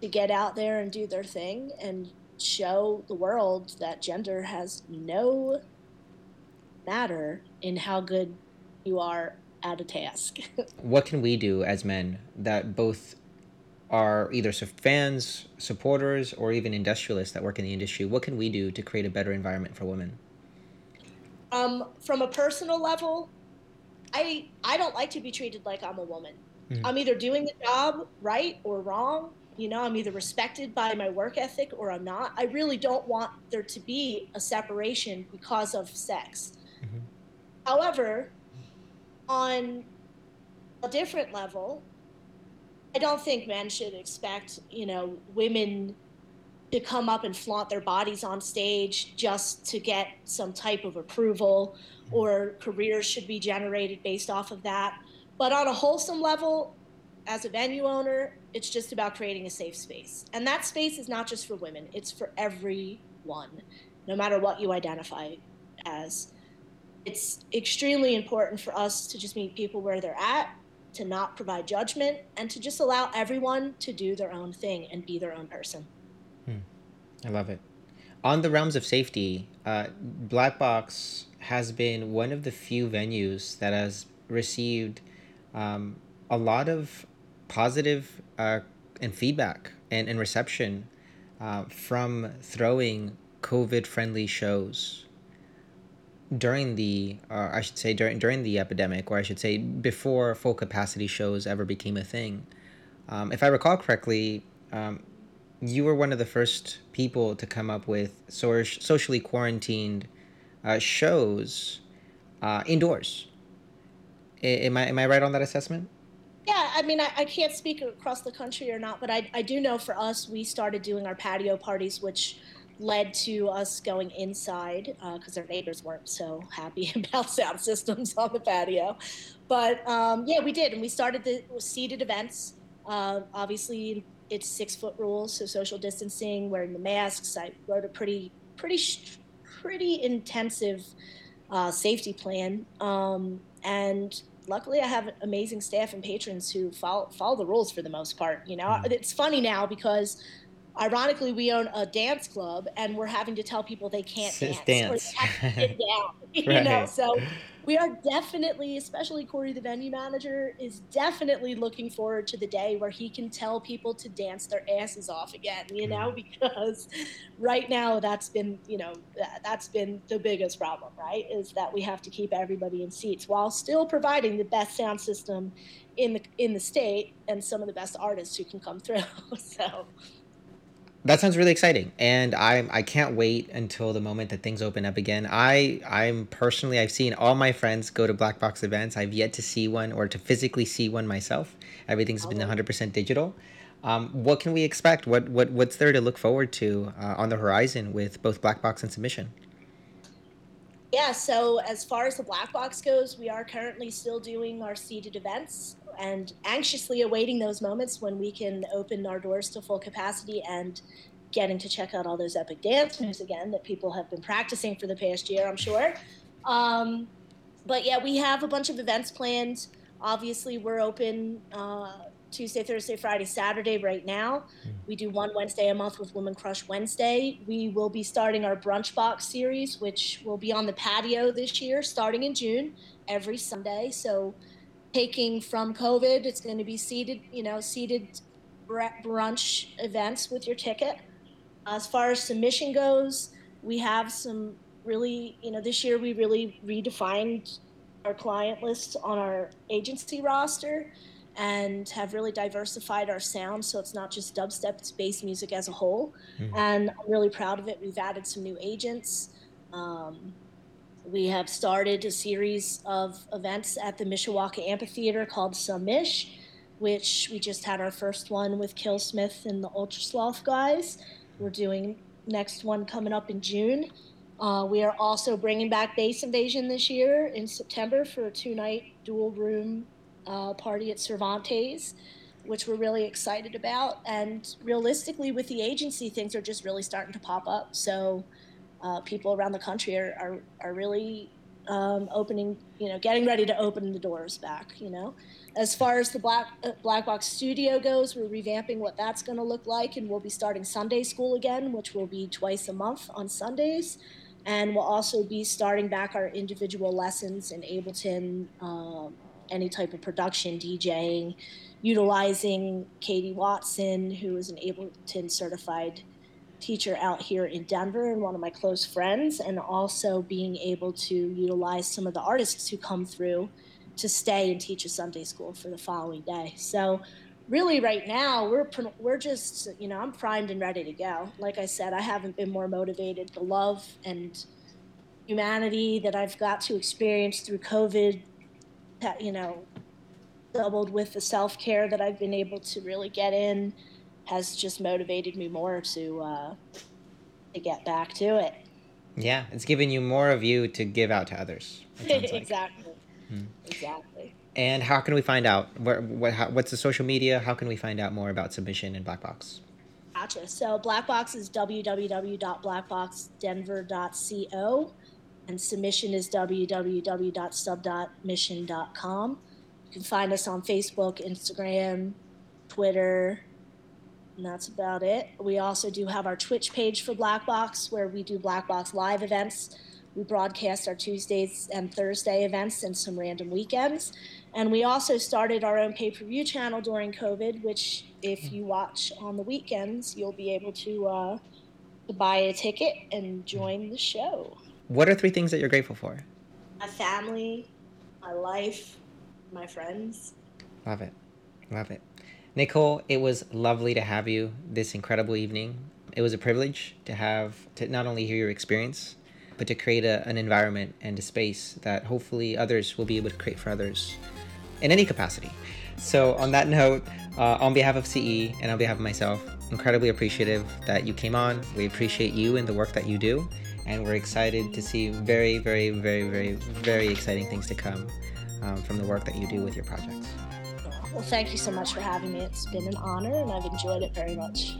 to get out there and do their thing and show the world that gender has no matter in how good you are at a task. *laughs* what can we do as men that both are either fans, supporters, or even industrialists that work in the industry? What can we do to create a better environment for women? Um, from a personal level, I I don't like to be treated like I'm a woman. Mm-hmm. I'm either doing the job right or wrong. You know, I'm either respected by my work ethic or I'm not. I really don't want there to be a separation because of sex. Mm-hmm. However, on a different level, I don't think men should expect, you know, women to come up and flaunt their bodies on stage just to get some type of approval or careers should be generated based off of that. But on a wholesome level, as a venue owner, it's just about creating a safe space. And that space is not just for women, it's for everyone, no matter what you identify as. It's extremely important for us to just meet people where they're at, to not provide judgment, and to just allow everyone to do their own thing and be their own person. Hmm. I love it. On the realms of safety, uh, Black Box has been one of the few venues that has received um, a lot of positive uh, and feedback and, and reception uh, from throwing COVID friendly shows during the, uh, I should say, during, during the epidemic, or I should say, before full capacity shows ever became a thing. Um, if I recall correctly, um, you were one of the first people to come up with so- socially quarantined uh, shows uh, indoors. I, am I am I right on that assessment? Yeah, I mean, I, I can't speak across the country or not, but I, I do know for us, we started doing our patio parties, which led to us going inside because uh, our neighbors weren't so happy *laughs* about sound systems on the patio. But um, yeah, we did, and we started the seated events. Uh, obviously, it's six foot rules, so social distancing, wearing the masks. I wrote a pretty pretty pretty intensive uh, safety plan, um, and luckily I have amazing staff and patrons who follow follow the rules for the most part. You know, mm. it's funny now because ironically we own a dance club and we're having to tell people they can't dance, dance. or they have to sit down. *laughs* you right. know, so we are definitely, especially Corey, the venue manager, is definitely looking forward to the day where he can tell people to dance their asses off again, you know, mm. because right now that's been, you know, that's been the biggest problem, right? Is that we have to keep everybody in seats while still providing the best sound system in the in the state and some of the best artists who can come *laughs* through. so that sounds really exciting, and I I can't wait until the moment that things open up again. I I'm personally I've seen all my friends go to black box events. I've yet to see one or to physically see one myself. Everything's been 100% digital. Um, what can we expect? What what what's there to look forward to uh, on the horizon with both black box and submission? Yeah, so as far as the black box goes, we are currently still doing our seated events and anxiously awaiting those moments when we can open our doors to full capacity and getting to check out all those epic dancers again that people have been practicing for the past year, I'm sure. Um, but yeah, we have a bunch of events planned. Obviously, we're open uh, Tuesday, Thursday, Friday, Saturday right now. Hmm. We do one Wednesday a month with Woman Crush Wednesday. We will be starting our brunch box series, which will be on the patio this year, starting in June, every Sunday. So taking from COVID. It's going to be seated, you know, seated brunch events with your ticket. As far as submission goes, we have some really, you know, this year we really redefined our client list on our agency roster and have really diversified our sound so it's not just dubstep it's bass music as a whole mm-hmm. and i'm really proud of it we've added some new agents um, we have started a series of events at the Mishawaka Amphitheater called Submish, which we just had our first one with Killsmith and the Ultrasloth guys. We're doing next one coming up in June. Uh, we are also bringing back Bass Invasion this year in September for a two-night dual room uh, party at Cervantes, which we're really excited about. And realistically, with the agency, things are just really starting to pop up. So uh, people around the country are, are, are really um, opening, you know, getting ready to open the doors back, you know. As far as the Black, uh, Black Box Studio goes, we're revamping what that's going to look like, and we'll be starting Sunday school again, which will be twice a month on Sundays. And we'll also be starting back our individual lessons in Ableton, um, any type of production, DJing, utilizing Katie Watson, who is an Ableton certified teacher out here in Denver and one of my close friends, and also being able to utilize some of the artists who come through to stay and teach a Sunday school for the following day. So, really, right now we're we're just you know I'm primed and ready to go. Like I said, I haven't been more motivated. The love and humanity that I've got to experience through COVID, that you know, doubled with the self care that I've been able to really get in has just motivated me more to uh, to get back to it. Yeah, it's giving you more of you to give out to others. *laughs* like. exactly. Exactly. And how can we find out? Where, what, how, what's the social media? How can we find out more about submission and Black Box? Gotcha. So Black Box is www.blackboxdenver.co, and submission is www.sub.mission.com. You can find us on Facebook, Instagram, Twitter, and that's about it. We also do have our Twitch page for Black Box, where we do Black Box live events. We broadcast our Tuesdays and Thursday events and some random weekends. And we also started our own pay per view channel during COVID, which, if you watch on the weekends, you'll be able to, uh, to buy a ticket and join the show. What are three things that you're grateful for? My family, my life, my friends. Love it. Love it. Nicole, it was lovely to have you this incredible evening. It was a privilege to have to not only hear your experience, but to create a, an environment and a space that hopefully others will be able to create for others in any capacity. So, on that note, uh, on behalf of CE and on behalf of myself, incredibly appreciative that you came on. We appreciate you and the work that you do, and we're excited to see very, very, very, very, very exciting things to come um, from the work that you do with your projects. Well, thank you so much for having me. It's been an honor, and I've enjoyed it very much.